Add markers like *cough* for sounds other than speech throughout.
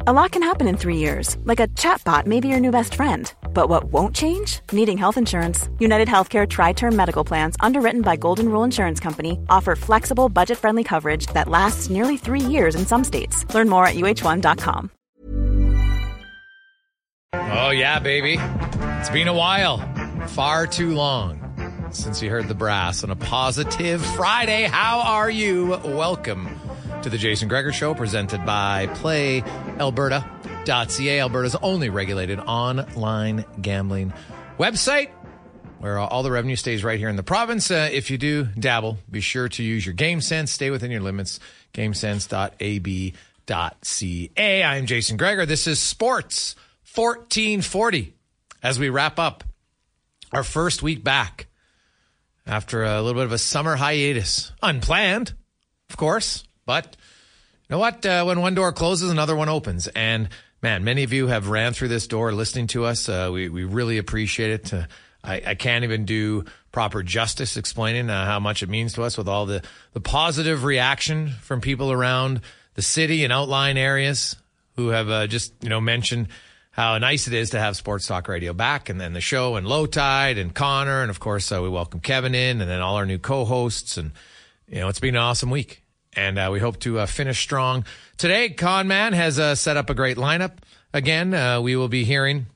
A lot can happen in three years, like a chatbot may be your new best friend. But what won't change? Needing health insurance. United Healthcare Tri Term Medical Plans, underwritten by Golden Rule Insurance Company, offer flexible, budget friendly coverage that lasts nearly three years in some states. Learn more at uh1.com. Oh, yeah, baby. It's been a while. Far too long since you heard the brass on a positive Friday. How are you? Welcome to the Jason Gregor Show, presented by PlayAlberta.ca, Alberta's only regulated online gambling website, where all the revenue stays right here in the province. Uh, if you do dabble, be sure to use your game sense. Stay within your limits. GameSense.ab.ca. I'm Jason Gregor. This is Sports 1440 as we wrap up our first week back after a little bit of a summer hiatus. Unplanned, of course, but know what? Uh, when one door closes, another one opens. And man, many of you have ran through this door listening to us. Uh, we, we really appreciate it. Uh, I, I can't even do proper justice explaining uh, how much it means to us with all the, the positive reaction from people around the city and outlying areas who have uh, just, you know, mentioned how nice it is to have Sports Talk Radio back and then the show and Low Tide and Connor. And of course, uh, we welcome Kevin in and then all our new co-hosts. And, you know, it's been an awesome week and uh, we hope to uh, finish strong. Today, Con Man has uh, set up a great lineup. Again, uh, we will be hearing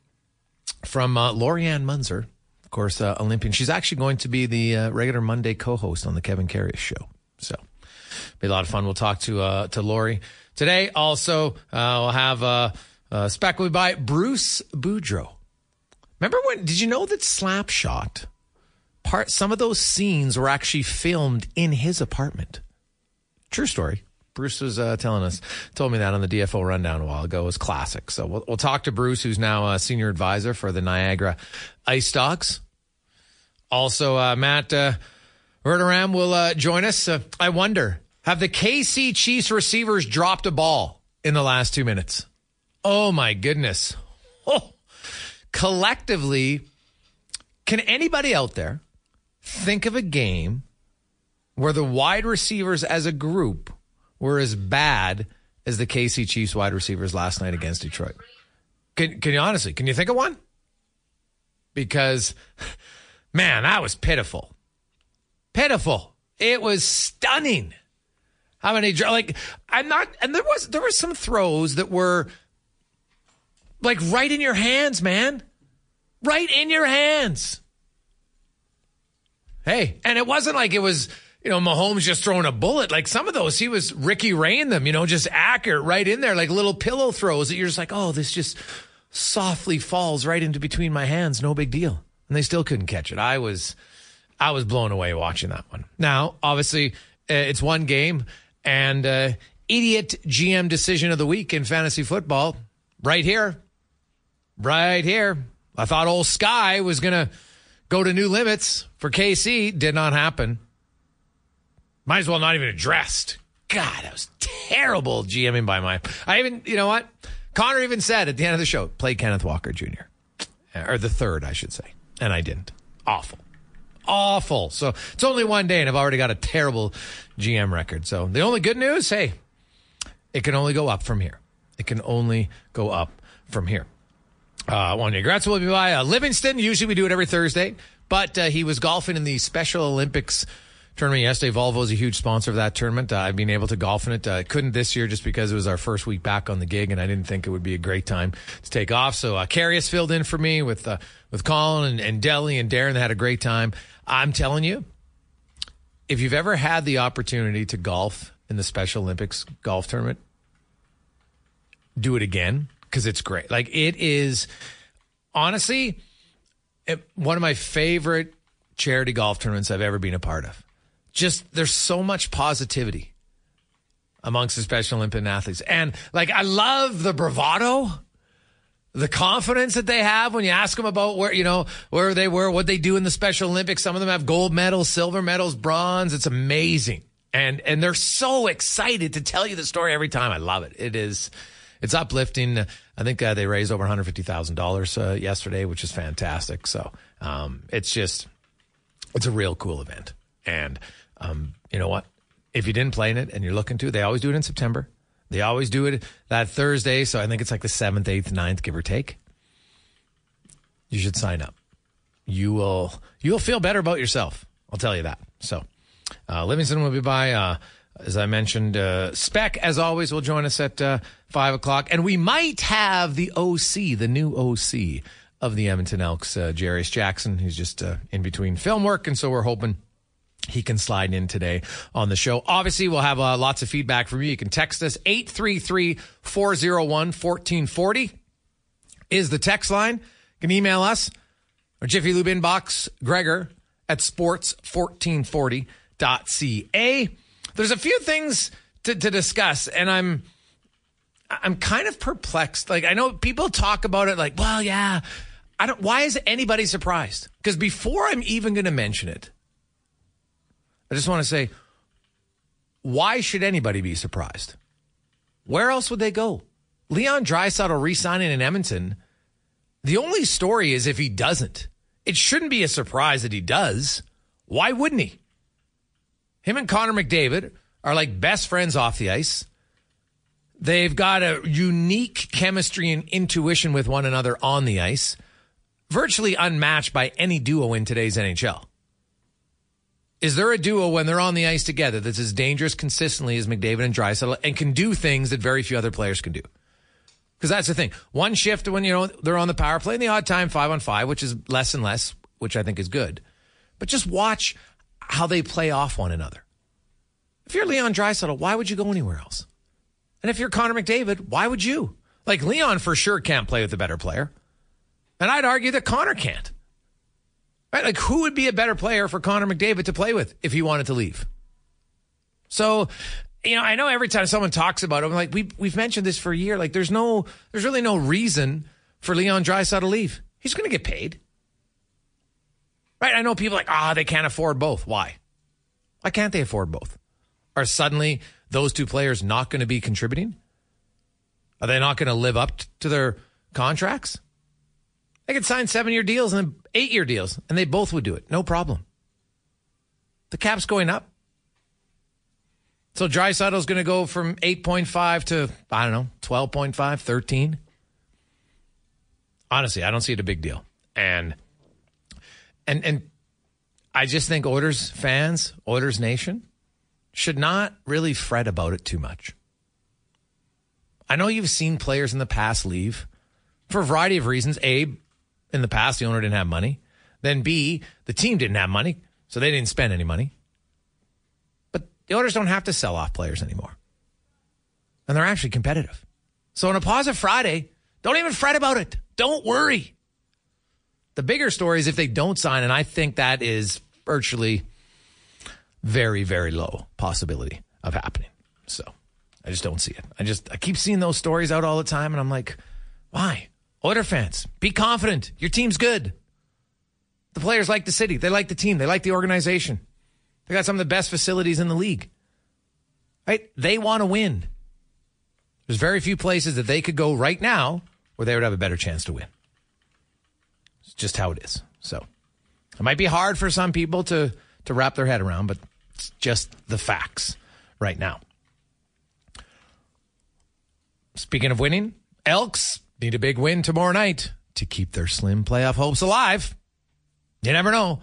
from uh, Lori-Ann Muenzer, of course, uh, Olympian. She's actually going to be the uh, regular Monday co-host on the Kevin Karius show. So, be a lot of fun. We'll talk to to Lori today. Also, we'll have uh, uh, by Bruce Boudreau. Remember when? Did you know that Slapshot? Part some of those scenes were actually filmed in his apartment. True story. Bruce was uh, telling us, told me that on the DFO rundown a while ago. It was classic. So we'll, we'll talk to Bruce, who's now a senior advisor for the Niagara Ice Dogs. Also, uh, Matt uh, Verderame will uh, join us. Uh, I wonder, have the KC Chiefs receivers dropped a ball in the last two minutes? Oh my goodness. *laughs* Oh. Collectively, can anybody out there think of a game where the wide receivers as a group were as bad as the KC Chiefs wide receivers last night against Detroit? Can, can you honestly, can you think of one? Because, *laughs* man, that was pitiful. Pitiful. It was stunning. How many, like, I'm not, and there was, there were some throws that were like right in your hands, man. Right in your hands. Hey, and it wasn't like it was, you know, Mahomes just throwing a bullet. Like some of those, he was Ricky Raying them, you know, just accurate right in there, like little pillow throws that you're just like, oh, this just softly falls right into between my hands. No big deal. And they still couldn't catch it. I was, I was blown away watching that one. Now, obviously, uh, it's one game and uh, idiot GM decision of the week in fantasy football right here. Right here. I thought old Sky was going to go to new limits for KC. Did not happen. Might as well not even addressed. God, that was terrible GMing by my. I even, you know what? Connor even said at the end of the show, play Kenneth Walker Jr. or the third, I should say, and I didn't. Awful. Awful. So it's only one day, and I've already got a terrible GM record. So the only good news hey, it can only go up from here. It can only go up from here. Uh, one year. congrats will be by uh, Livingston. Usually we do it every Thursday, but uh, he was golfing in the Special Olympics tournament yesterday. Volvo is a huge sponsor of that tournament. Uh, I've been able to golf in it. Uh, couldn't this year just because it was our first week back on the gig, and I didn't think it would be a great time to take off. So uh, Karius filled in for me with uh, with Colin and, and Deli and Darren. They had a great time. I'm telling you, if you've ever had the opportunity to golf in the Special Olympics golf tournament, do it again because it's great. Like it is, honestly, it, one of my favorite charity golf tournaments I've ever been a part of. Just there's so much positivity amongst the Special Olympic athletes, and like I love the bravado. The confidence that they have when you ask them about where, you know, where they were, what they do in the Special Olympics. Some of them have gold medals, silver medals, bronze. It's amazing. And, and they're so excited to tell you the story every time. I love it. It is, it's uplifting. I think uh, they raised over $150,000 uh, yesterday, which is fantastic. So um, it's just, it's a real cool event. And um, you know what? If you didn't play in it and you're looking to, they always do it in September. They always do it that Thursday. So I think it's like the 7th, 8th, 9th, give or take. You should sign up. You will, you will feel better about yourself. I'll tell you that. So uh, Livingston will be by. Uh, as I mentioned, uh, Spec, as always, will join us at uh, 5 o'clock. And we might have the OC, the new OC of the Edmonton Elks, uh, Jarious Jackson, who's just uh, in between film work. And so we're hoping he can slide in today on the show. Obviously, we'll have uh, lots of feedback from you. You can text us 833 401 1440 is the text line. You can email us or Jiffy Lube inbox, Gregor at sports1440.ca. There's a few things to, to discuss, and I'm I'm kind of perplexed. Like I know people talk about it like, well, yeah. I don't why is anybody surprised? Because before I'm even gonna mention it, I just want to say, why should anybody be surprised? Where else would they go? Leon Draisaitl re-signing in Edmonton. The only story is if he doesn't. It shouldn't be a surprise that he does. Why wouldn't he? Him and Connor McDavid are like best friends off the ice. They've got a unique chemistry and intuition with one another on the ice, virtually unmatched by any duo in today's NHL. Is there a duo when they're on the ice together that's as dangerous consistently as McDavid and Draisaitl and can do things that very few other players can do? Because that's the thing. One shift when you know they're on the power play, and the odd time five on five, which is less and less, which I think is good. But just watch how they play off one another. If you're Leon Draisaitl, why would you go anywhere else? And if you're Connor McDavid, why would you? Like Leon for sure can't play with a better player. And I'd argue that Connor can't. Right? Like who would be a better player for Connor McDavid to play with if he wanted to leave? So, you know, I know every time someone talks about him, like we we've mentioned this for a year. Like there's no there's really no reason for Leon Draisaitl to leave. He's going to get paid. Right? I know people like, ah, oh, they can't afford both. Why? Why can't they afford both? Are suddenly those two players not going to be contributing? Are they not going to live up to their contracts? They could sign seven year deals and eight year deals, and they both would do it. No problem. The cap's going up. So Draisaitl's going to go from 8.5 to, I don't know, 12.5, 13. Honestly, I don't see it a big deal. And, and, and I just think Oilers fans, Oilers Nation, should not really fret about it too much. I know you've seen players in the past leave for a variety of reasons. A, in the past, the owner didn't have money. Then B, the team didn't have money, so they didn't spend any money. But the owners don't have to sell off players anymore. And they're actually competitive. So on a positive Friday, don't even fret about it. Don't worry. The bigger story is if they don't sign, and I think that is virtually very, very low possibility of happening. So I just don't see it. I just I keep seeing those stories out all the time, and I'm like, why? Oiler fans, be confident. Your team's good. The players like the city. They like the team. They like the organization. They got some of the best facilities in the league. Right? They want to win. There's very few places that they could go right now where they would have a better chance to win. It's just how it is. So it might be hard for some people to to wrap their head around, but it's just the facts right now. Speaking of winning, Elks need a big win tomorrow night to keep their slim playoff hopes alive. You never know.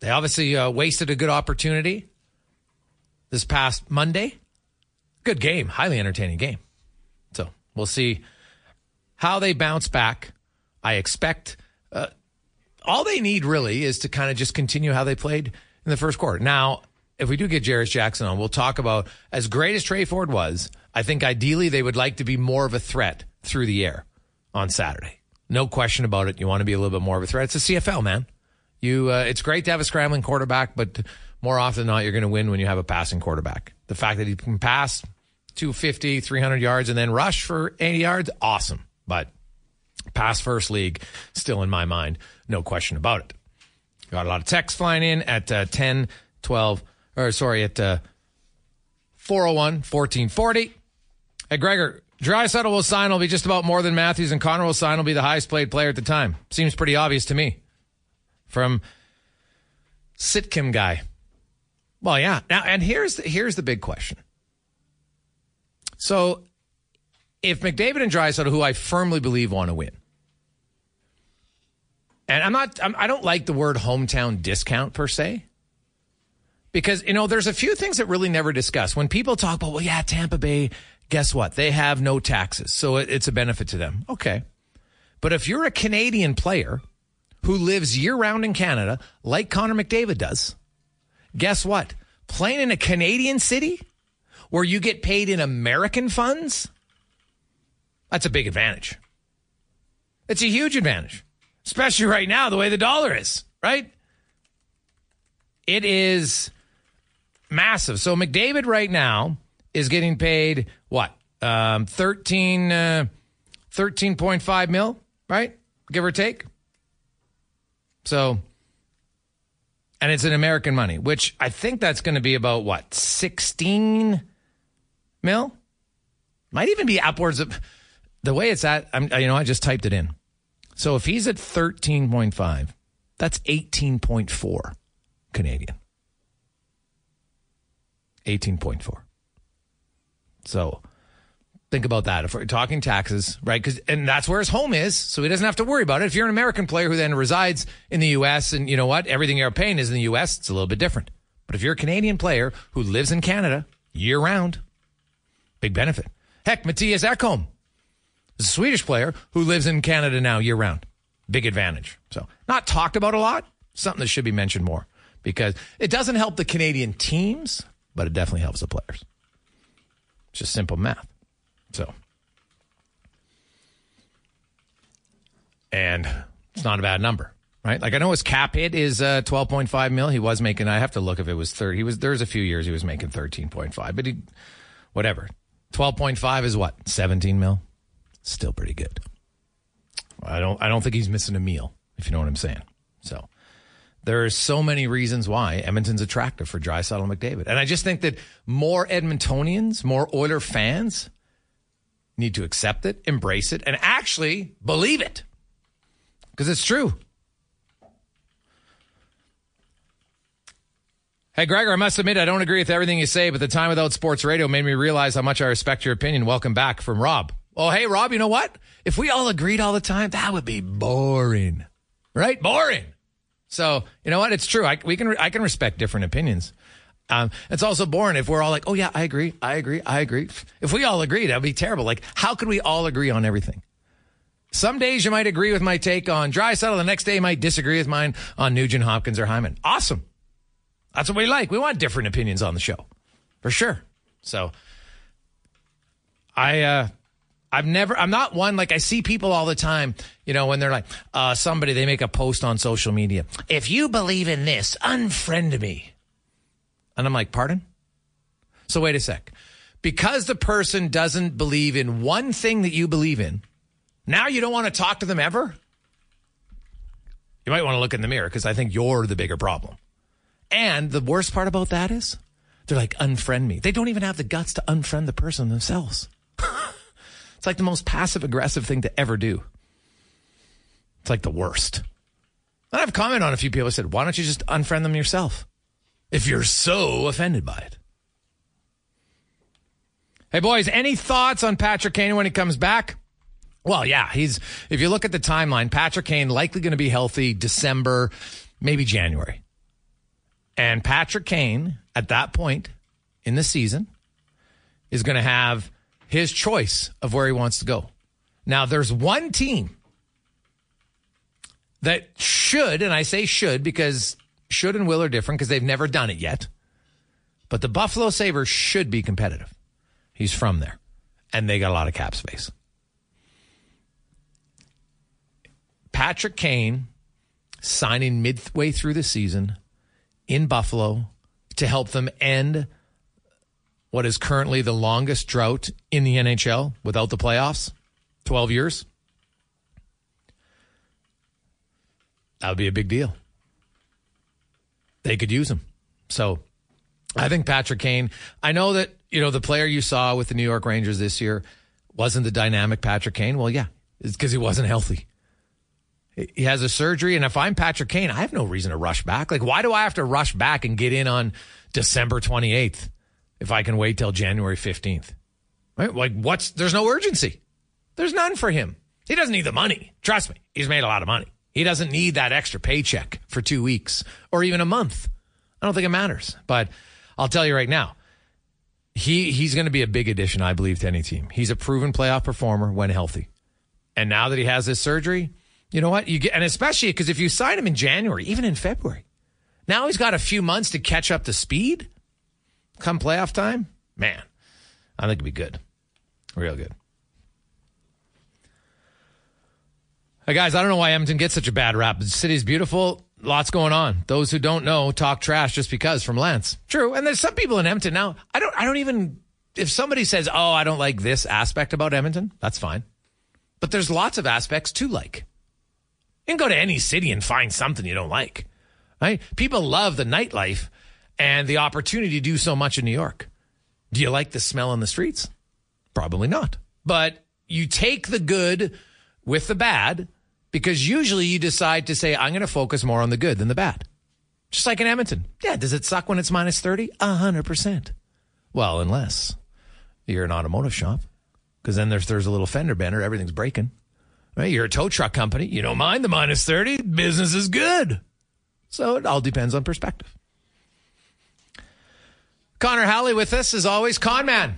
They obviously uh, wasted a good opportunity this past Monday. Good game, highly entertaining game. So we'll see how they bounce back. I expect uh, all they need really is to kind of just continue how they played in the first quarter. Now, if we do get Jarious Jackson on, we'll talk about as great as Tre Ford was. I think ideally they would like to be more of a threat through the air on Saturday. No question about it. You want to be a little bit more of a threat. It's a CFL, man. You, uh, it's great to have a scrambling quarterback, but more often than not, you're going to win when you have a passing quarterback. The fact that he can pass 250, 300 yards and then rush for 80 yards, awesome. But pass first league, still in my mind, no question about it. Got a lot of texts flying in at uh, 10, 12, or sorry, at uh, 401, 1440. Hey, Gregor, Draisaitl will sign will be just about more than Matthews, and Connor will sign will be the highest played player at the time. Seems pretty obvious to me. From Sitcom guy. Well, yeah. Now, and here's the, here's the big question. So, if McDavid and Draisaitl, who I firmly believe want to win, and I'm not, I'm, I do not like the word hometown discount per se, because you know there's a few things that really never discuss. When people talk about, well, yeah, Tampa Bay, guess what? They have no taxes, so it's a benefit to them. Okay, but if you're a Canadian player who lives year round in Canada, like Connor McDavid does, guess what? Playing in a Canadian city where you get paid in American funds, that's a big advantage. It's a huge advantage, especially right now, the way the dollar is, right? It is massive. So McDavid right now is getting paid what? Um, 13, uh, 13.5 mil, right? Give or take. So, and it's in American money, which I think that's going to be about what, 16 mil? Might even be upwards of the way it's at. I'm, you know, I just typed it in. So if he's at 13.5, that's 18.4 Canadian. 18.4. So think about that. If we're talking taxes, right? Because and that's where his home is, so he doesn't have to worry about it. If you're an American player who then resides in the U.S. and you know what, everything you're paying is in the U.S., it's a little bit different. But if you're a Canadian player who lives in Canada year round, big benefit. Heck, Mattias Ekholm is a Swedish player who lives in Canada now year round. Big advantage. So not talked about a lot. Something that should be mentioned more because it doesn't help the Canadian teams, but it definitely helps the players. Just simple math. So, and it's not a bad number, right? Like I know his cap hit is uh, 12.5 mil. He was making, I have to look if it was 30. He was, there's a few years he was making 13.5, but he, whatever. 12.5 is what? 17 mil? Still pretty good. I don't, I don't think he's missing a meal, if you know what I'm saying. So, there are so many reasons why Edmonton's attractive for Draisaitl McDavid. And I just think that more Edmontonians, more Oiler fans need to accept it, embrace it, and actually believe it. Because it's true. Hey, Gregor, I must admit, I don't agree with everything you say, but the time without sports radio made me realize how much I respect your opinion. Welcome back from Rob. Oh, hey, Rob, you know what? If we all agreed all the time, that would be boring, right? Boring. So you know what? It's true. I, we can I can respect different opinions. Um, it's also boring if we're all like, oh yeah, I agree, I agree, I agree. If we all agree, that'd be terrible. Like, how could we all agree on everything? Some days you might agree with my take on Draisaitl. The next day you might disagree with mine on Nugent Hopkins or Hyman. Awesome. That's what we like. We want different opinions on the show, for sure. So, I uh, I've never, I'm not one, like I see people all the time, you know, when they're like, uh, somebody, they make a post on social media. If you believe in this, unfriend me. And I'm like, pardon? So wait a sec. Because the person doesn't believe in one thing that you believe in, now you don't want to talk to them ever? You might want to look in the mirror because I think you're the bigger problem. And the worst part about that is they're like, unfriend me. They don't even have the guts to unfriend the person themselves. It's like the most passive aggressive thing to ever do. It's like the worst. And I've commented on a few people said, why don't you just unfriend them yourself if you're so offended by it? Hey, boys, any thoughts on Patrick Kane when he comes back? Well, yeah, he's, if you look at the timeline, Patrick Kane likely going to be healthy December, maybe January. And Patrick Kane, at that point in the season, is going to have his choice of where he wants to go. Now, there's one team that should, and I say should because should and will are different because they've never done it yet. But the Buffalo Sabres should be competitive. He's from there, and they got a lot of cap space. Patrick Kane signing midway through the season in Buffalo to help them end what is currently the longest drought in the NHL without the playoffs 12 years. That would be a big deal. They could use him. So I think Patrick Kane, I know that, you know, the player you saw with the New York Rangers this year wasn't the dynamic Patrick Kane. Well, yeah, it's because he wasn't healthy. He has a surgery, and if I'm Patrick Kane, I have no reason to rush back. Like, why do I have to rush back and get in on December 28th if I can wait till January 15th? Right? Like, what's there's no urgency. There's none for him. He doesn't need the money. Trust me, he's made a lot of money. He doesn't need that extra paycheck for two weeks or even a month. I don't think it matters. But I'll tell you right now, he he's going to be a big addition, I believe, to any team. He's a proven playoff performer when healthy. And now that he has this surgery, you know what? You get, and especially because if you sign him in January, even in February, now he's got a few months to catch up to speed. Come playoff time, man, I think it'd be good, real good. Hey guys, I don't know why Edmonton gets such a bad rap. The city's beautiful, lots going on. Those who don't know talk trash just because from Lance. True, and there's some people in Edmonton now. I don't. I don't even. If somebody says, "Oh, I don't like this aspect about Edmonton," that's fine. But there's lots of aspects to like. You can go to any city and find something you don't like. Right? People love the nightlife and the opportunity to do so much in New York. Do you like the smell on the streets? Probably not. But you take the good with the bad because usually you decide to say, I'm going to focus more on the good than the bad. Just like in Edmonton. Yeah, does it suck when it's minus 30? 100%. Well, unless you're an automotive shop because then there's, there's a little fender bender, everything's breaking. Right? You're a tow truck company. You don't mind the minus 30. Business is good. So it all depends on perspective. Connor Halley with us as always. Con man,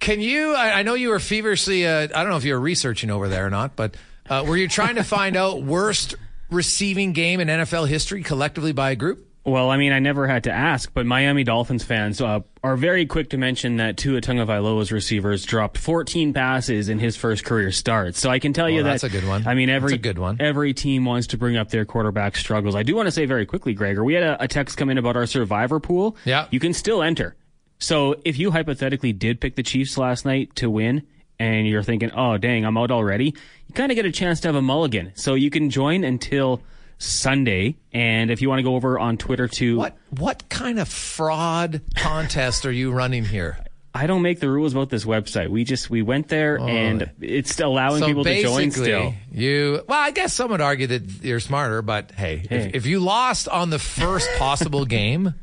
can you, I, I know you were feverishly, uh, I don't know if you were researching over there or not, but uh, were you trying to find out worst receiving game in NFL history collectively by a group? Well, I mean, I never had to ask, but Miami Dolphins fans uh, are very quick to mention that Tua Tagovailoa's receivers dropped 14 passes in his first career start. So I can tell you Oh, that that's a good one. I mean, every That's good one. Every team wants to bring up their quarterback struggles. I do want to say very quickly, Gregor, we had a, a text come in about our survivor pool. Yeah. you can still enter. So if you hypothetically did pick the Chiefs last night to win. And you're thinking, oh, dang, I'm out already. You kind of get a chance to have a mulligan. So you can join until Sunday. And if you want to go over on Twitter to What what kind of fraud contest are you running here? I don't make the rules about this website. We just we went there oh, and it's allowing people to join still. you well, I guess some would argue that you're smarter, but hey, Hey. If, if you lost on the first possible *laughs* game,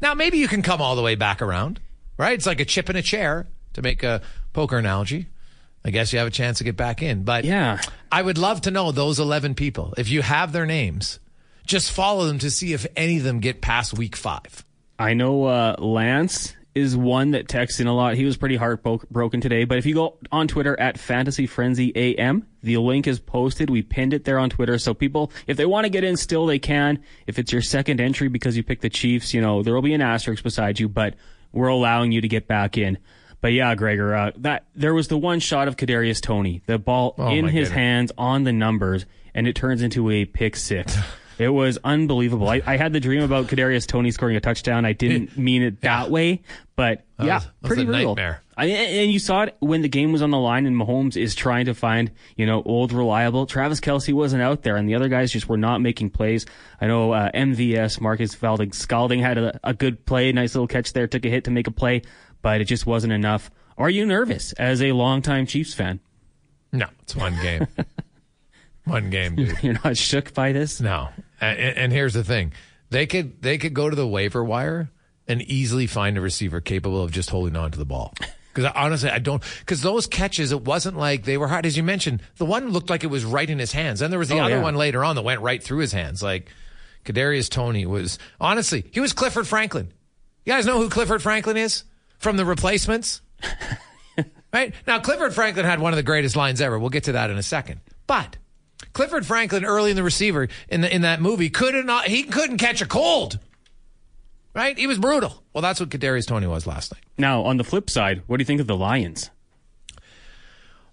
now maybe you can come all the way back around, right? It's like a chip in a chair to make a poker analogy. I guess you have a chance to get back in, but Yeah. I would love to know those 11 people. If you have their names, just follow them to see if any of them get past week five. I know uh, Lance is one that texts in a lot. He was pretty heartbroken today. But if you go on Twitter at Fantasy Frenzy AM, the link is posted. We pinned it there on Twitter. So people, if they want to get in still, they can. If it's your second entry because you picked the Chiefs, you know, there will be an asterisk beside you, but we're allowing you to get back in. But yeah, Gregor, uh, that there was the one shot of Kadarius Toney, the ball in Oh my his goodness. hands on the numbers, and it turns into a pick six. *laughs* It was unbelievable. I, I had the dream about Kadarius Toney scoring a touchdown. I didn't *laughs* mean it that way, but yeah, was- that was pretty a brutal. nightmare. I, and you saw it when the game was on the line, and Mahomes is trying to find you know old reliable. Travis Kelce wasn't out there, and the other guys just were not making plays. I know uh, MVS Marquez Valdes-Scantling had a, a good play, nice little catch there, took a hit to make a play, but it just wasn't enough. Are you nervous as a longtime Chiefs fan? No, it's one game. *laughs* One game, dude. You're not shook by this? No. And, and here's the thing: they could they could go to the waiver wire and easily find a receiver capable of just holding on to the ball. Because honestly, I don't. Because those catches, it wasn't like they were hard. As you mentioned, the one looked like it was right in his hands, and there was the Oh, other yeah. one later on that went right through his hands. Like Kadarius Toney was honestly, he was Clifford Franklin. You guys know who Clifford Franklin is from the replacements? *laughs* right now, Clifford Franklin had one of the greatest lines ever. We'll get to that in a second, but. Clifford Franklin early in the receiver in the in that movie couldn't he couldn't catch a cold. Right? He was brutal. Well, that's what Kadarius Toney was last night. Now, on the flip side, what do you think of the Lions?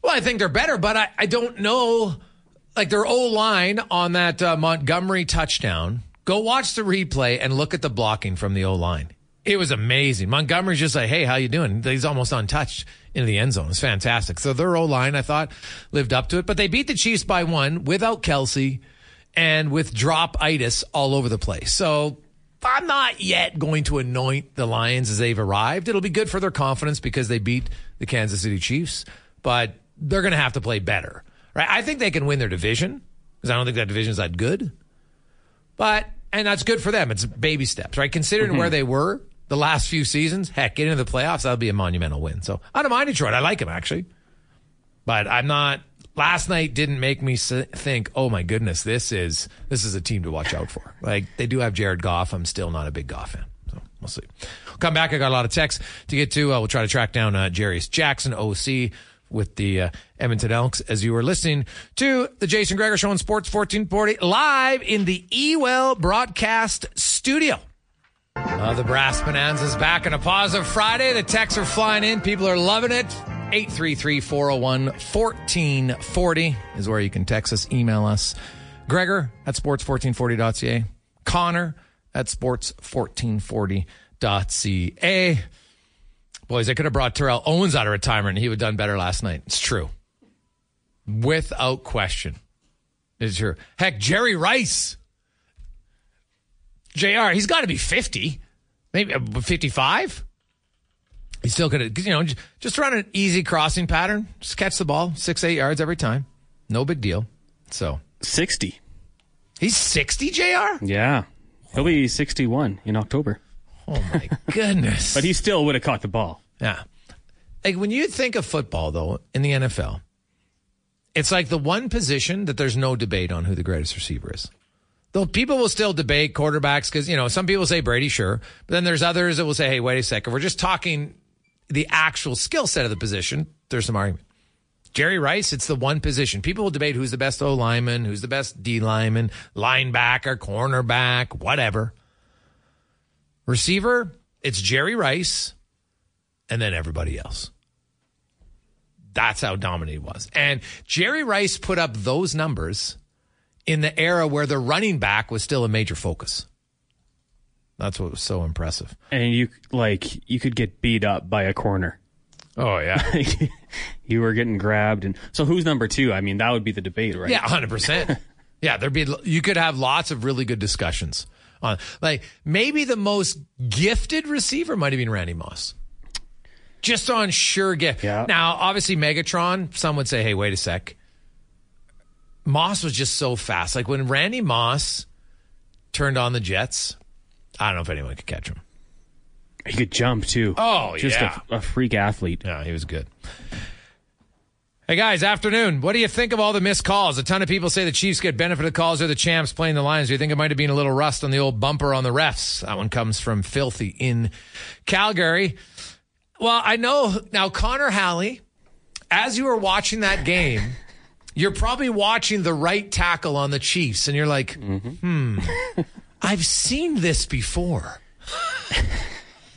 Well, I think they're better, but I, I don't know. Like their O line on that uh, Montgomery touchdown. Go watch the replay and look at the blocking from the O line. It was amazing. Montgomery's just like, hey, how you doing? He's almost untouched into the end zone. It's fantastic. So their O line, I thought, lived up to it. But they beat the Chiefs by one without Kelce and with drop itis all over the place. So I'm not yet going to anoint the Lions as they've arrived. It'll be good for their confidence because they beat the Kansas City Chiefs, but they're going to have to play better. Right? I think they can win their division because I don't think that division is that good. But and that's good for them. It's baby steps, right? Considering mm-hmm. where they were the last few seasons, heck, getting into the playoffs, that'll be a monumental win. So I don't mind Detroit. I like them actually, but I'm not. Last night didn't make me think, oh my goodness, this is this is a team to watch out for. Like they do have Jared Goff. I'm still not a big Goff fan. So we'll see. We'll come back. I got a lot of texts to get to. Uh, we'll try to track down uh, Jarious Jackson, OC, with the uh, Edmonton Elks as you were listening to the Jason Gregor Show on Sports 1440 live in the Ewell broadcast studio. Uh, the Brass Bonanza's back in a positive Friday. The texts are flying in. People are loving it. 833 401 1440 is where you can text us, email us. Gregor at sports1440.ca. Connor at sports1440.ca. Boys, I could have brought Terrell Owens out of retirement and he would have done better last night. It's true. Without question. It's true. Heck, Jerry Rice. JR, he's got to be 50, maybe uh, 55. He's still going to, you know, just run an easy crossing pattern. Just catch the ball, six, eight yards every time. No big deal. So 60. he's 60, JR? Yeah. He'll be 61 in October. Oh my *laughs* goodness. But he still would have caught the ball. Yeah. Like when you think of football, though, in the NFL, it's like the one position that there's no debate on who the greatest receiver is. Though people will still debate quarterbacks because, you know, some people say Brady, sure. But then there's others that will say, hey, wait a second. We're just talking the actual skill set of the position. There's some argument. Jerry Rice, it's the one position. People will debate who's the best O lineman, who's the best D lineman, linebacker, cornerback, whatever. Receiver, it's Jerry Rice and then everybody else. That's how dominant he was. And Jerry Rice put up those numbers in the era where the running back was still a major focus. That's what was so impressive. And you like you could get beat up by a corner. Oh, yeah. *laughs* you were getting grabbed and so who's number 2? I mean, that would be the debate, right? Yeah, hundred percent. *laughs* Yeah, there'd be you could have lots of really good discussions on like maybe the most gifted receiver might have been Randy Moss. Just on sure gift. Yeah. Now, obviously, Megatron. Some would say, "Hey, wait a sec." Moss was just so fast. Like when Randy Moss turned on the Jets, I don't know if anyone could catch him. He could jump too. Oh, Just yeah. a, a freak athlete. Yeah, he was good. Hey guys, afternoon. What do you think of all the missed calls? A ton of people say the Chiefs get benefit of calls. They're the champs playing the Lions. Do you think it might have been a little rust on the old bumper on the refs? That one comes from Filthy in Calgary. Well, I know now Connor Halley, as you were watching that game, you're probably watching the right tackle on the Chiefs, and you're like, hmm, *laughs* I've seen this before.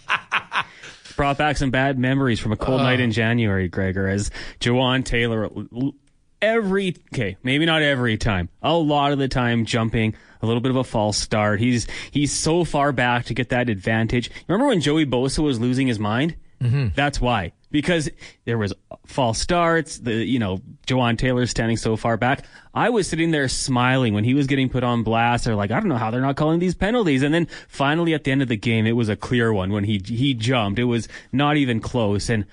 *laughs* Brought back some bad memories from a cold night in January, Gregor, as Jawaan Taylor every okay, maybe not every time, a lot of the time jumping a little bit of a false start. He's he's so far back to get that advantage. Remember when Joey Bosa was losing his mind? Mm-hmm. That's why. Because there was false starts, the you know, Jawaan Taylor standing so far back. I was sitting there smiling when he was getting put on blast. They're like, I don't know how they're not calling these penalties. And then finally at the end of the game, it was a clear one when he he jumped. It was not even close. And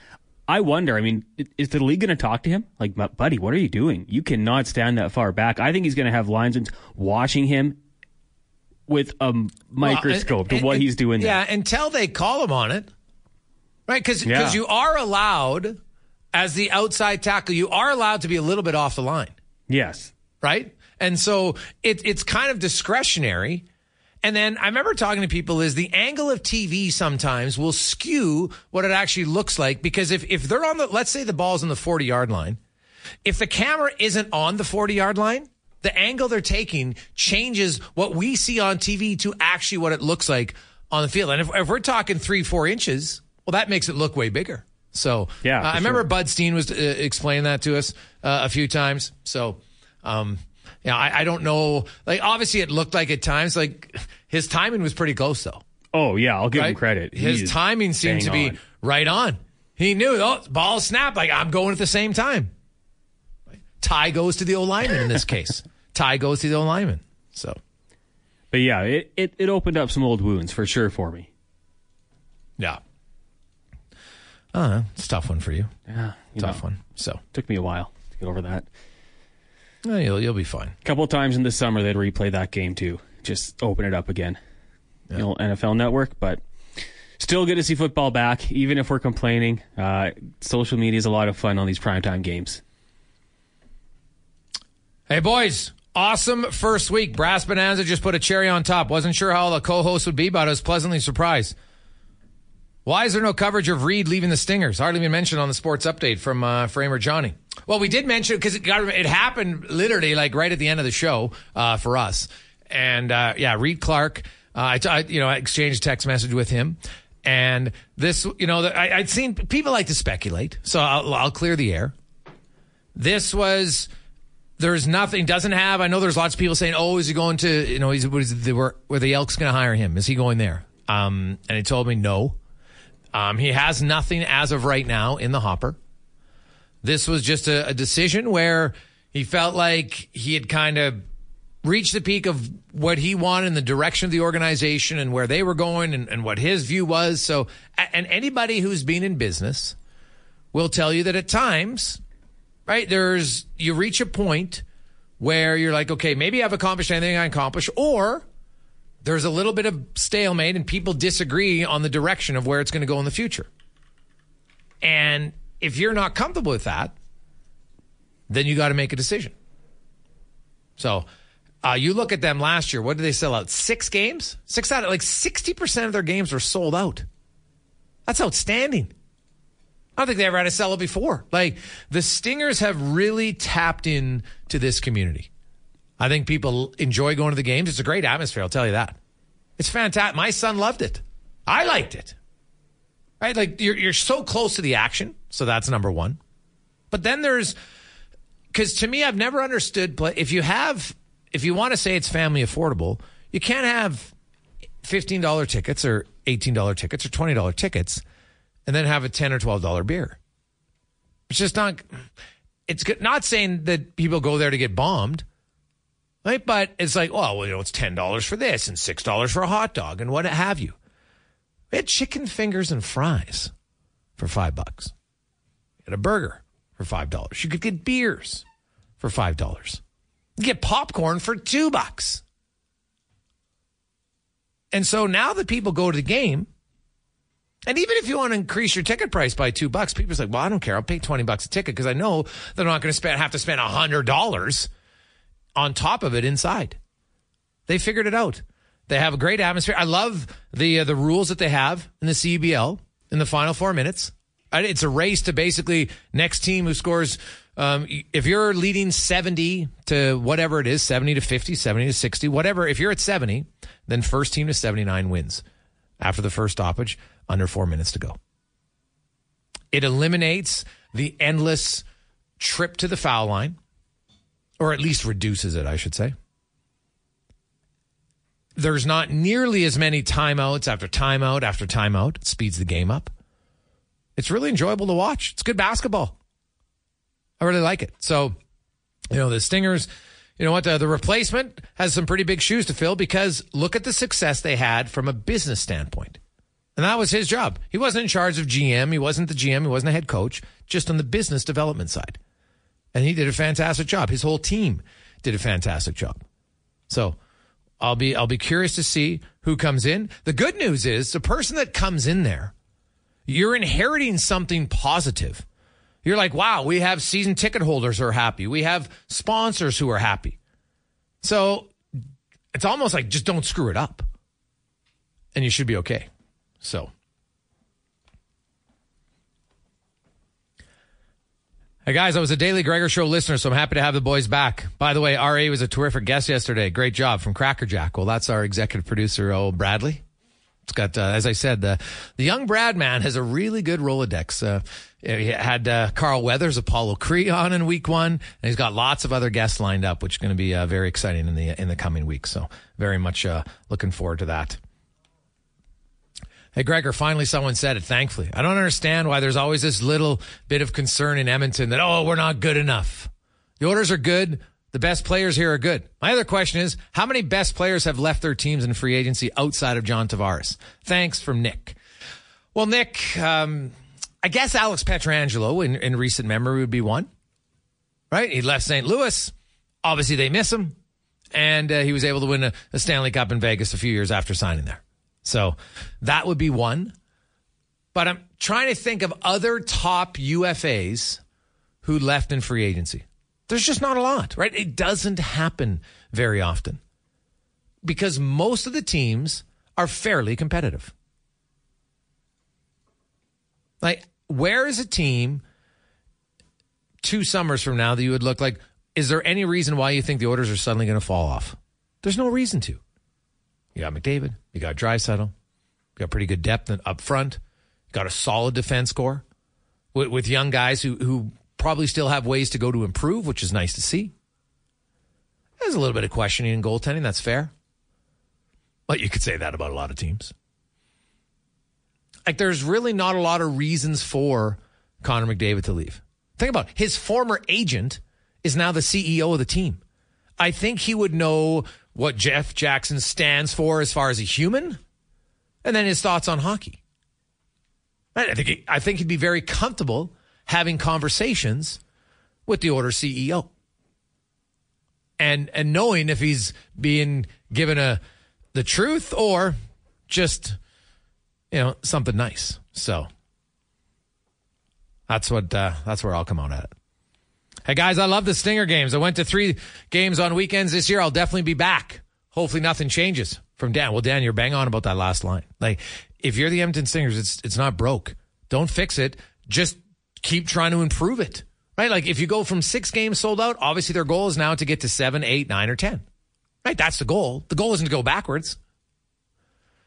I wonder. I mean, is the league going to talk to him? Like, buddy, what are you doing? You cannot stand that far back. I think he's going to have linesmen watching him with a microscope well, and, to what and, he's doing. Yeah, there. until they call him on it, right? Because yeah. you are allowed as the outside tackle, you are allowed to be a little bit off the line. Yes, right. And so it, it's kind of discretionary. And then I remember talking to people is the angle of TV sometimes will skew what it actually looks like because if, if they're on the, let's say the ball's on the 40 yard line, if the camera isn't on the 40 yard line, the angle they're taking changes what we see on TV to actually what it looks like on the field. And if, if we're talking three, four inches, well, that makes it look way bigger. So yeah, uh, I remember sure. Bud Steen was uh, explaining that to us uh, a few times. So, um, yeah, I, I, don't know. Like, obviously, it looked like at times like his timing was pretty close, though. Oh yeah, I'll give right? him credit. His timing seemed to be on. right on. He knew, oh, ball snap. Like I'm going at the same time. Tie goes to the O lineman in this *laughs* case. Tie goes to the O lineman. So, but yeah, it, it it opened up some old wounds for sure for me. Yeah. Uh, it's a tough one for you. Yeah, you tough know, one. So took me a while to get over that. Well, you'll you'll be fine. A couple of times in the summer they'd replay that game too. Just open it up again. Yeah. You know, NFL Network, but still good to see football back, even if we're complaining. Uh, social media is a lot of fun on these primetime games. Hey boys, awesome first week. Brass Bonanza just put a cherry on top. Wasn't sure how the co-host would be, but I was pleasantly surprised. Why is there no coverage of Reed leaving the Stingers? Hardly been mentioned on the sports update from uh, Framer Johnny. Well, we did mention because it it happened literally like right at the end of the show uh, for us, and uh, yeah, Reed Clark. Uh, I, you know I exchanged text message with him, and this you know I, I'd seen people like to speculate, so I'll, I'll clear the air. This was there's nothing doesn't have. I know there's lots of people saying, "Oh, is he going to you know? Is, is the, were, were the Elks going to hire him? Is he going there?" Um, and he told me no. Um, he has nothing as of right now in the hopper. This was just a, a decision where he felt like he had kind of reached the peak of what he wanted in the direction of the organization and where they were going and, and what his view was. So, and anybody who's been in business will tell you that at times, right, there's, you reach a point where you're like, okay, maybe I've accomplished anything I accomplished, or there's a little bit of stalemate and people disagree on the direction of where it's going to go in the future. And if you're not comfortable with that, then you got to make a decision. So, uh, you look at them last year. What did they sell out? Six games? Six out of like 60% of their games were sold out. That's outstanding. I don't think they ever had a sell before. Like the Stingers have really tapped in to this community. I think people enjoy going to the games. It's a great atmosphere, I'll tell you that. It's fantastic. My son loved it. I liked it. Right? Like you're you're so close to the action, so that's number 1. But then there's cuz to me I've never understood but if you have if you want to say it's family affordable, you can't have $15 tickets or $18 tickets or $20 tickets and then have a 10 or $12 beer. It's just not it's not saying that people go there to get bombed. Right? But it's like, oh, well, you know, it's $10 for this and $6 for a hot dog and what have you. We had chicken fingers and fries for five bucks. Had a burger for five dollars. You could get beers for five dollars. You get popcorn for two bucks. And so now that people go to the game, and even if you want to increase your ticket price by two bucks, people's like, well, I don't care. I'll pay 20 bucks a ticket because I know they're not going to spend have to spend a hundred dollars on top of it inside. They figured it out. They have a great atmosphere. I love the uh, the rules that they have in the CBL in the final four minutes. It's a race to basically next team who scores. Um, if you're leading 70 to whatever it is, 70 to 50, 70 to 60, whatever, if you're at 70, then first team to 79 wins after the first stoppage under four minutes to go. It eliminates the endless trip to the foul line, or at least reduces it, I should say there's not nearly as many timeouts after timeout after timeout. It speeds the game up. It's really enjoyable to watch. It's good basketball. I really like it. So, you know, the Stingers, you know what? The, the replacement has some pretty big shoes to fill because look at the success they had from a business standpoint. And that was his job. He wasn't in charge of GM. He wasn't the GM. He wasn't a head coach, just on the business development side. And he did a fantastic job. His whole team did a fantastic job. So I'll be I'll be curious to see who comes in. The good news is the person that comes in there, you're inheriting something positive. You're like, wow, we have season ticket holders who are happy. We have sponsors who are happy. So it's almost like just don't screw it up. And you should be okay. So. Hey guys, I was a Daily Gregor Show listener, so I'm happy to have the boys back. By the way, RA was a terrific guest yesterday. Great job from Crackerjack. Well, that's our executive producer, oh Bradley. It's got, uh, as I said, the the young Brad man has a really good Rolodex. Uh, he had uh, Carl Weathers, Apollo Creed on in week one, and he's got lots of other guests lined up, which is going to be uh, very exciting in the in the coming weeks. So very much uh, looking forward to that. Hey, Gregor, finally someone said it, thankfully. I don't understand why there's always this little bit of concern in Edmonton that, oh, we're not good enough. The Oilers are good. The best players here are good. My other question is, how many best players have left their teams in free agency outside of John Tavares? Thanks from Nick. Well, Nick, um, I guess Alex Pietrangelo in, in recent memory would be one, right? He left St. Louis. Obviously, they miss him. And uh, he was able to win a, a Stanley Cup in Vegas a few years after signing there. So that would be one. But I'm trying to think of other top UFAs who left in free agency. There's just not a lot, right? It doesn't happen very often because most of the teams are fairly competitive. Like, where is a team two summers from now that you would look like? Is there any reason why you think the Oilers are suddenly going to fall off? There's no reason to. You got McDavid. You got Draisaitl. You got pretty good depth up front. You got a solid defense core with, with young guys who, who probably still have ways to go to improve, which is nice to see. There's a little bit of questioning in goaltending. That's fair. But you could say that about a lot of teams. Like, there's really not a lot of reasons for Connor McDavid to leave. Think about it. his former agent is now the CEO of the team. I think he would know what Jeff Jackson stands for as far as a human, and then his thoughts on hockey. I think he, I think he'd be very comfortable having conversations with the Oilers CEO, and and knowing if he's being given a the truth or just you know something nice. So that's what uh, that's where I'll come out at it. Hey guys, I love the Stinger games. I went to three games on weekends this year. I'll definitely be back. Hopefully nothing changes from Dan. Well, Dan, you're bang on about that last line. Like, if you're the Edmonton Stingers, it's it's not broke. Don't fix it. Just keep trying to improve it. Right? Like if you go from six games sold out, obviously their goal is now to get to seven, eight, nine, or ten. Right? That's the goal. The goal isn't to go backwards.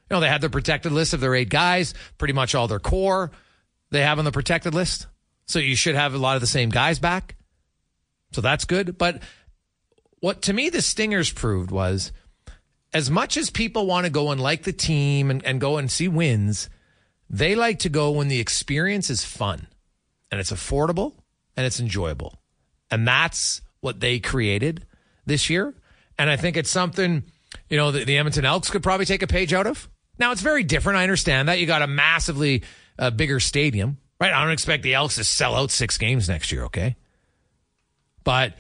You know, they have their protected list of their eight guys, pretty much all their core they have on the protected list. So you should have a lot of the same guys back. So that's good. But what to me the Stingers proved was as much as people want to go and like the team and, and go and see wins, they like to go when the experience is fun and it's affordable and it's enjoyable. And that's what they created this year. And I think it's something, you know, the, the Edmonton Elks could probably take a page out of. Now, it's very different. I understand that. You got a massively uh, bigger stadium, right? I don't expect the Elks to sell out six games next year, okay? But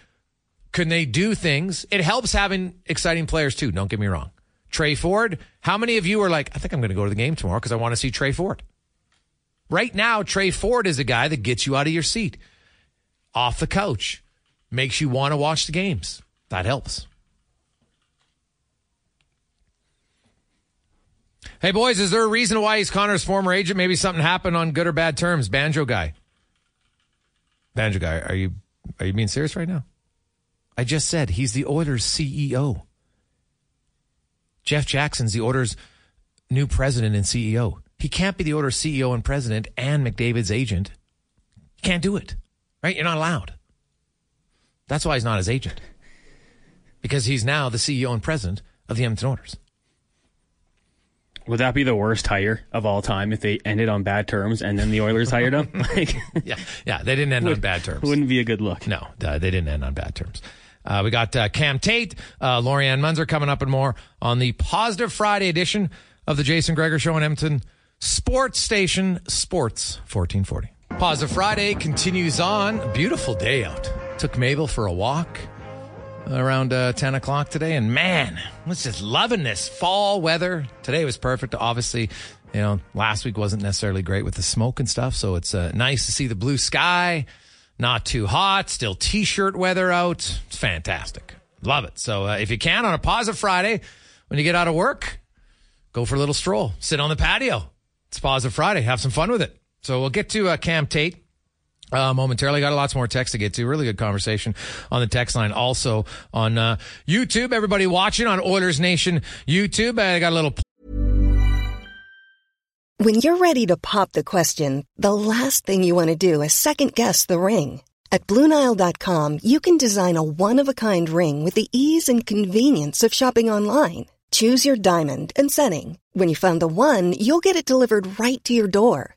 can they do things? It helps having exciting players too. Don't get me wrong. Tre Ford, how many of you are like, I think I'm going to go to the game tomorrow because I want to see Tre Ford? Right now, Tre Ford is a guy that gets you out of your seat, off the couch, makes you want to watch the games. That helps. Hey, boys, is there a reason why he's Connor's former agent? Maybe something happened on good or bad terms. Banjo guy. Banjo guy, are you are you being serious right now? I just said he's the Oilers CEO. Jeff Jackson's the Oilers' new president and CEO. He can't be the Oilers' CEO and president and McDavid's agent. Can't do it, right? You're not allowed. That's why he's not his agent, because he's now the CEO and president of the Edmonton Oilers. Would that be the worst hire of all time if they ended on bad terms and then the Oilers hired him? *laughs* like, *laughs* yeah, yeah, they didn't end would, on bad terms. Wouldn't be a good look. No, uh, they didn't end on bad terms. Uh, we got uh, Cam Tait, uh, Lori-Ann Muenzer coming up and more on the Positive Friday edition of the Jason Gregor Show in Edmonton Sports Station Sports 1440. Positive Friday continues on. Beautiful day out. Took Mabel for a walk around uh, 10 o'clock today, and man, I was just loving this fall weather. Today was perfect. Obviously, you know, last week wasn't necessarily great with the smoke and stuff, so it's uh, nice to see the blue sky. Not too hot, still t shirt weather out. It's fantastic. Love it. So uh, if you can on a positive Friday, when you get out of work, go for a little stroll, sit on the patio. It's positive Friday. Have some fun with it. So we'll get to uh, Cam Tait. Uh, momentarily got a lots more text to get to. Really good conversation on the text line. Also on uh, YouTube, everybody watching on Oilers Nation YouTube. I got a little. When you're ready to pop the question, the last thing you want to do is second guess the ring. At BlueNile.com, you can design a one-of-a-kind ring with the ease and convenience of shopping online. Choose your diamond and setting. When you find the one, you'll get it delivered right to your door.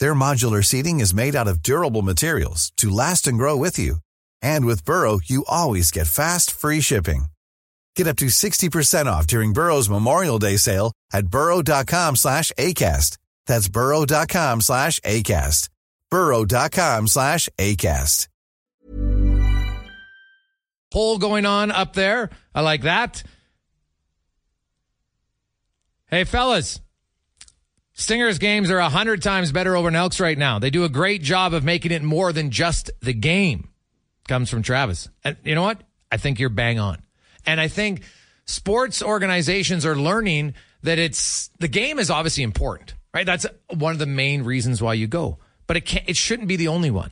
Their modular seating is made out of durable materials to last and grow with you. And with Burrow, you always get fast, free shipping. Get up to 60% off during Burrow's Memorial Day sale at burrow.com slash ACAST. That's burrow.com slash ACAST. burrow.com slash ACAST. Poll going on up there. I like that. Hey, fellas. Stingers games are a hundred times better over in Elks right now. They do a great job of making it more than just the game. Comes from Travis. And you know what? I think you're bang on. And I think sports organizations are learning that it's the game is obviously important, right? That's one of the main reasons why you go. But it can't, it shouldn't be the only one,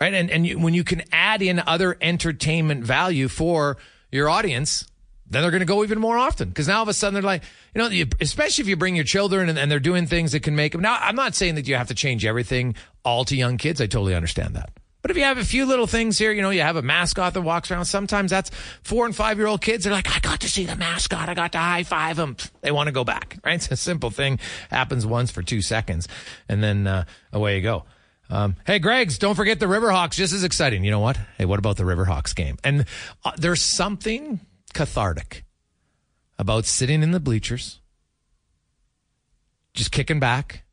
right? And and you, when you can add in other entertainment value for your audience, then they're going to go even more often because now all of a sudden they're like, you know, especially if you bring your children and, and, they're doing things that can make them. Now, I'm not saying that you have to change everything all to young kids. I totally understand that. But if you have a few little things here, you know, you have a mascot that walks around. Sometimes that's four and five year old kids. They're like, I got to see the mascot. I got to high five them. They want to go back, *laughs* right? It's a simple thing. Happens once for two seconds and then uh, away you go. Um, hey, Greg's, don't forget the Riverhawks. Just as exciting. You know what? Hey, what about the Riverhawks game? And uh, there's something cathartic about sitting in the bleachers, just kicking back,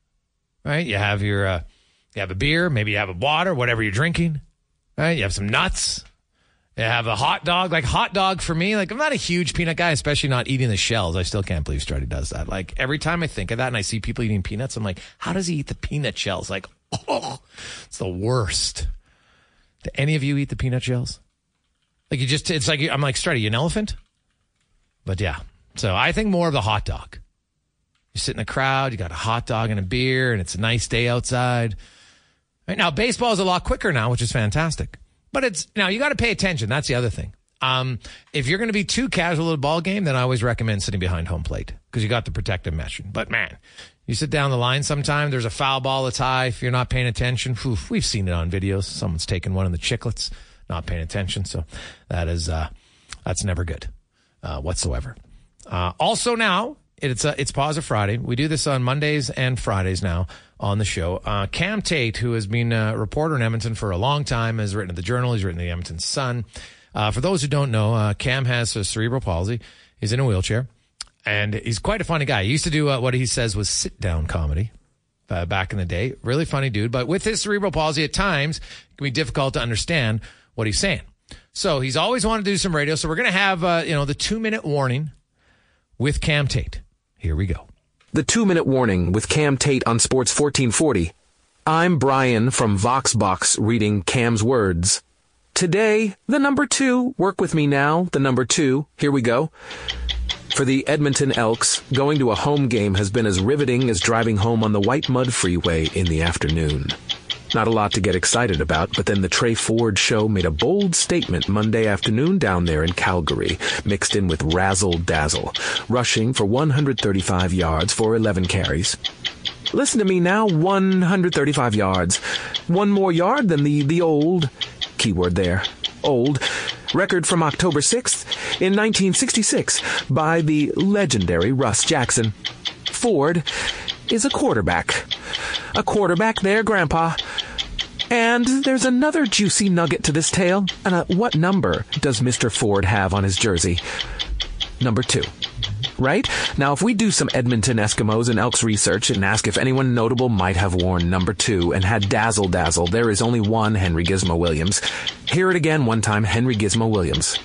right? You have your, uh, you have a beer, maybe you have a water, whatever you're drinking, right? You have some nuts. You have a hot dog. Like hot dog for me, like I'm not a huge peanut guy, especially not eating the shells. I still can't believe Strutty does that. Like every time I think of that and I see people eating peanuts, I'm like, how does he eat the peanut shells? Like, *laughs* oh, it's the worst. Do any of you eat the peanut shells? Like you just, it's like, I'm like, Strutty, you an elephant? But yeah. So I think more of the hot dog. You sit in the crowd, you got a hot dog and a beer, and it's a nice day outside. Right now, baseball is a lot quicker now, which is fantastic. But it's now you got to pay attention. That's the other thing. Um, if you're going to be too casual at a ball game, then I always recommend sitting behind home plate because you got the protective mesh. But man, you sit down the line sometime, there's a foul ball that's high. If you're not paying attention, oof, we've seen it on videos. Someone's taking one of the chicklets, not paying attention. So that is, uh, that's never good, uh, whatsoever. Uh, also now, it's uh, it's Positive Friday. We do this on Mondays and Fridays now on the show. Uh, Cam Tait, who has been a reporter in Edmonton for a long time, has written at the Journal. He's written the Edmonton Sun. Uh, for those who don't know, uh, Cam has a cerebral palsy. He's in a wheelchair, and he's quite a funny guy. He used to do uh, what he says was sit down comedy. Uh, back in the day, really funny dude. But with his cerebral palsy, at times it can be difficult to understand what he's saying. So he's always wanted to do some radio. So we're going to have uh, you know the two minute warning with Cam Tait. Here we go. The two minute warning with Cam Tait on Sports 1440. I'm Brian from Voxbox reading Cam's words. Today, the number two, work with me now, the number two, here we go. For the Edmonton Elks, going to a home game has been as riveting as driving home on the White Mud Freeway in the afternoon. Not a lot to get excited about, but then the Tre Ford show made a bold statement Monday afternoon down there in Calgary, mixed in with razzle dazzle, rushing for 135 yards for 11 carries. Listen to me now, 135 yards. One more yard than the, the old, keyword there, old, record from October 6th in 1966 by the legendary Russ Jackson. Ford is a quarterback. A quarterback there, Grandpa. And there's another juicy nugget to this tale. And uh, what number does Mr. Ford have on his jersey? Number two. Right? Now, if we do some Edmonton Eskimos and Elks research and ask if anyone notable might have worn number two and had dazzle dazzle, there is only one Henry Gizmo Williams. Hear it again one time, Henry Gizmo Williams.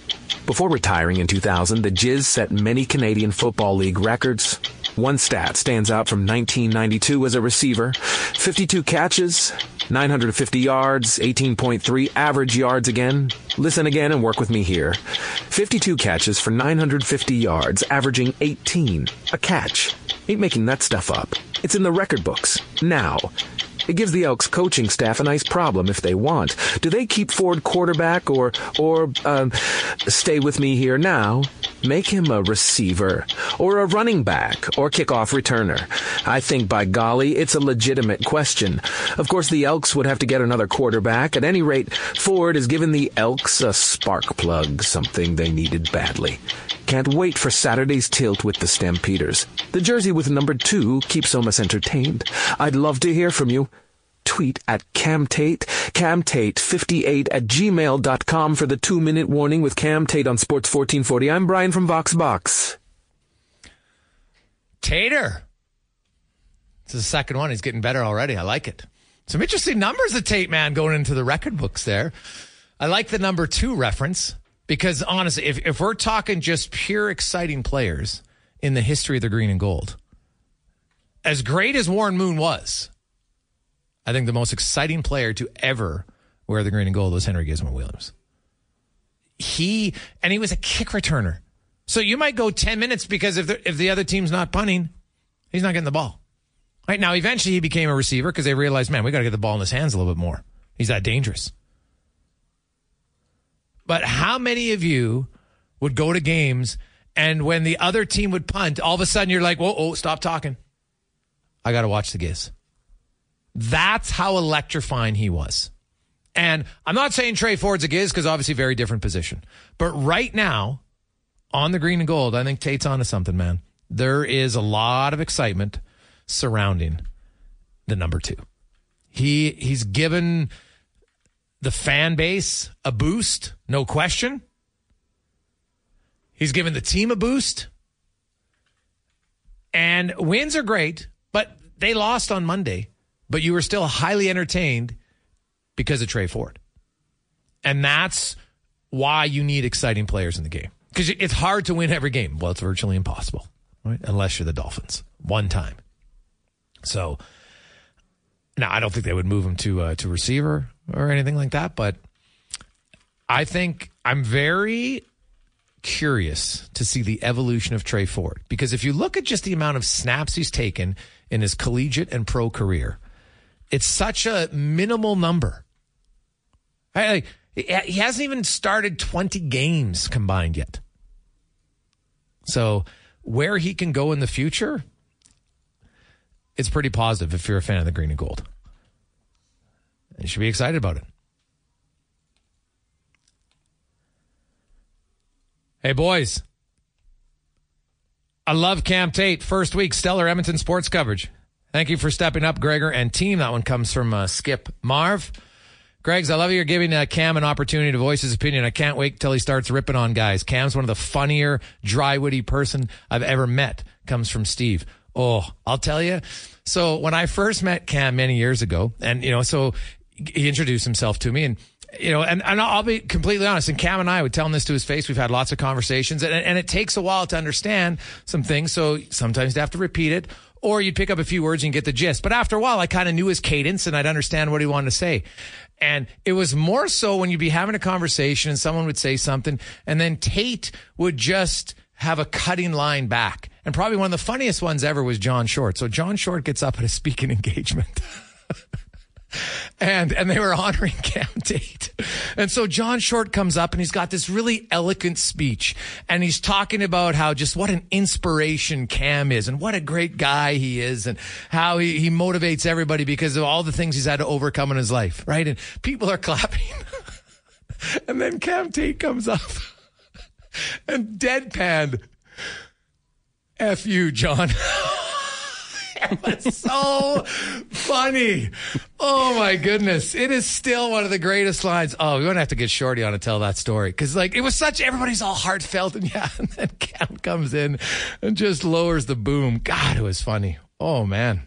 Before retiring in 2000, the Giz set many Canadian Football League records. One stat stands out from 1992 as a receiver 52 catches, 950 yards, 18.3 average yards again. Listen again and work with me here. 52 catches for 950 yards, averaging 18 a catch. Ain't making that stuff up. It's in the record books. Now. It gives the Elks coaching staff a nice problem if they want. Do they keep Ford quarterback or, or, um, stay with me here now? Make him a receiver or a running back or kickoff returner. I think by golly, it's a legitimate question. Of course, the Elks would have to get another quarterback. At any rate, Ford has given the Elks a spark plug, something they needed badly. Can't wait for Saturday's tilt with the Stampeders. The jersey with number two keeps Omas entertained. I'd love to hear from you. Tweet at Cam Tait, camtate58 at gmail.com for the two minute warning with Cam Tait on Sports 1440. I'm Brian from Voxbox. Tater. It's the second one. He's getting better already. I like it. Some interesting numbers of Tait man going into the record books there. I like the number two reference because honestly, if, if we're talking just pure exciting players in the history of the green and gold, as great as Warren Moon was, I think the most exciting player to ever wear the green and gold was Henry Gizmo Williams. He and he was a kick returner. So you might go 10 minutes because if the, if the other team's not punting, he's not getting the ball. Right now, eventually he became a receiver because they realized, man, we got to get the ball in his hands a little bit more. He's that dangerous. But how many of you would go to games and when the other team would punt, all of a sudden you're like, whoa, oh, stop talking. I got to watch the Giz. That's how electrifying he was. And I'm not saying Tre Ford's a Giz because obviously very different position. But right now, on the green and gold, I think Tait's onto something, man. There is a lot of excitement surrounding the number two. He he's given the fan base a boost, no question. He's given the team a boost. And wins are great, but they lost on Monday, but you were still highly entertained because of Tre Ford. And that's why you need exciting players in the game. Because it's hard to win every game. Well, it's virtually impossible, right? Unless you're the Dolphins. One time. So now I don't think they would move him to uh, to receiver or anything like that, but I think I'm very curious to see the evolution of Tre Ford because if you look at just the amount of snaps he's taken in his collegiate and pro career, it's such a minimal number. Like, he hasn't even started 20 games combined yet. So, where he can go in the future, it's pretty positive if you're a fan of the green and gold. You should be excited about it. Hey, boys. I love Cam Tait. First week, stellar Edmonton sports coverage. Thank you for stepping up, Gregor and team. That one comes from uh, Skip Marv. Greg's, I love you. You're giving uh, Cam an opportunity to voice his opinion. I can't wait till he starts ripping on guys. Cam's one of the funnier, dry, witty person I've ever met. Comes from Steve. Oh, I'll tell you. So when I first met Cam many years ago, and you know, so he introduced himself to me, and you know, and, and I'll be completely honest. And Cam and I would tell him this to his face. We've had lots of conversations, and, and it takes a while to understand some things. So sometimes you have to repeat it, or you'd pick up a few words and get the gist. But after a while, I kind of knew his cadence and I'd understand what he wanted to say. And it was more so when you'd be having a conversation and someone would say something, and then Tait would just have a cutting line back. And probably one of the funniest ones ever was John Short. So John Short gets up at a speaking *laughs* engagement. And and they were honoring *laughs* Cam Tait. And so John Short comes up and he's got this really eloquent speech and he's talking about how just what an inspiration Cam is and what a great guy he is and how he, he motivates everybody because of all the things he's had to overcome in his life, right? And people are *laughs* clapping. and then Cam Tait comes up *laughs* and deadpanned F you, John. That's so funny. Oh my goodness. It is still one of the greatest lines. Oh, we're going to have to get Shorty on to tell that story. Cause like it was such, everybody's all heartfelt and *laughs* yeah. And then Cam comes in and just lowers the boom. God, it was funny. Oh man.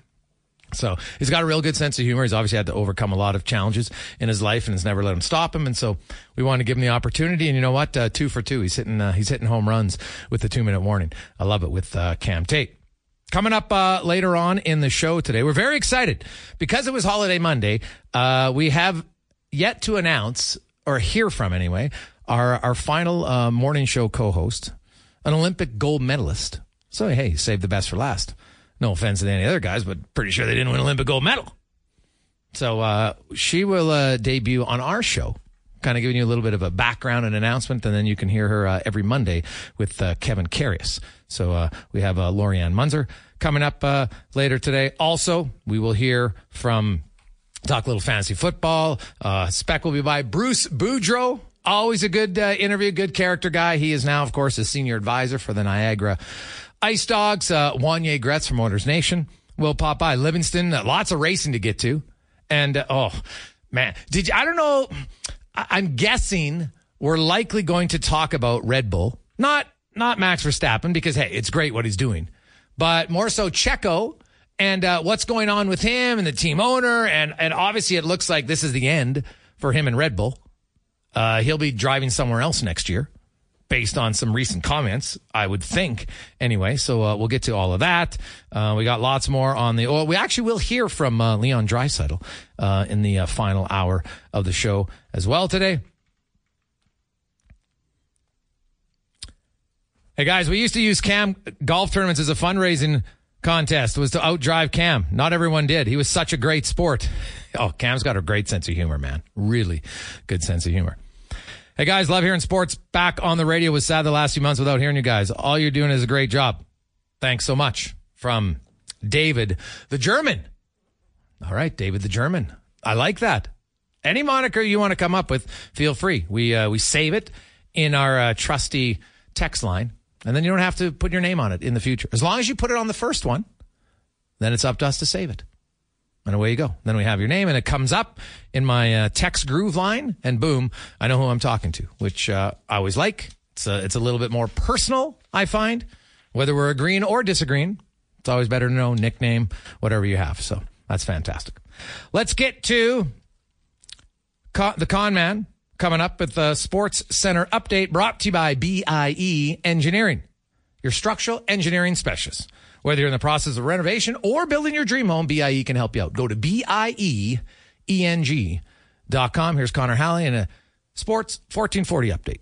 So he's got a real good sense of humor. He's obviously had to overcome a lot of challenges in his life, and it's never let him stop him. And so we want to give him the opportunity. And you know what? Uh, two for two. He's hitting uh, he's hitting home runs with the two minute warning. I love it with uh, Cam Tait. Coming up uh, later on in the show today, we're very excited because it was Holiday Monday. Uh, we have yet to announce or hear from anyway our our final uh, morning show co-host, an Olympic gold medalist. So hey, save the best for last. No offense to any other guys, but pretty sure they didn't win Olympic gold medal. So uh, she will uh, debut on our show kind of giving you a little bit of a background and announcement, and then you can hear her uh, every Monday with uh, Kevin Karius. So uh, we have uh, Lori-Ann Muenzer coming up uh, later today. Also, we will hear from talk a little fantasy football. Uh, Spec will be by Bruce Boudreau. Always a good interview, good character guy. He is now, of course, a senior advisor for the Niagara Ice Dogs. Wanye Gretz from Oilers Nation will pop by. Livingston, lots of racing to get to. And oh, man, did you, I don't know. I'm guessing we're likely going to talk about Red Bull, not not Max Verstappen, because hey, it's great what he's doing, but more so Checo and uh, what's going on with him and the team owner, and and obviously it looks like this is the end for him and Red Bull. Uh, he'll be driving somewhere else next year, based on some recent comments, I would think. Anyway, so uh, we'll get to all of that. Uh, we got lots more on the. Well, we actually will hear from uh, Leon Draisaitl uh, in the uh, final hour of the show as well today. Hey guys, we used to use Cam golf tournaments as a fundraising contest. Was to outdrive Cam. Not everyone did. He was such a great sport. Oh, Cam's got a great sense of humor, man. Really good sense of humor. Hey guys, love hearing sports back on the radio. Was sad the last few months without hearing you guys. All you're doing is a great job. Thanks so much from David the German. All right, David the German. I like that. Any moniker you want to come up with, feel free. We uh, we save it in our uh, trusty text line, and then you don't have to put your name on it in the future. As long as you put it on the first one, then it's up to us to save it. And away you go. Then we have your name, and it comes up in my uh, text groove line, and boom, I know who I'm talking to, which uh, I always like. It's a, it's a little bit more personal, I find, whether we're agreeing or disagreeing. It's always better to know nickname, whatever you have. So that's fantastic. Let's get to con- the con man coming up with the Sports Center update brought to you by BIE Engineering, your structural engineering specialist. Whether you're in the process of renovation or building your dream home, BIE can help you out. Go to BIEENG.com. Here's Connor Halley and a Sports 1440 update.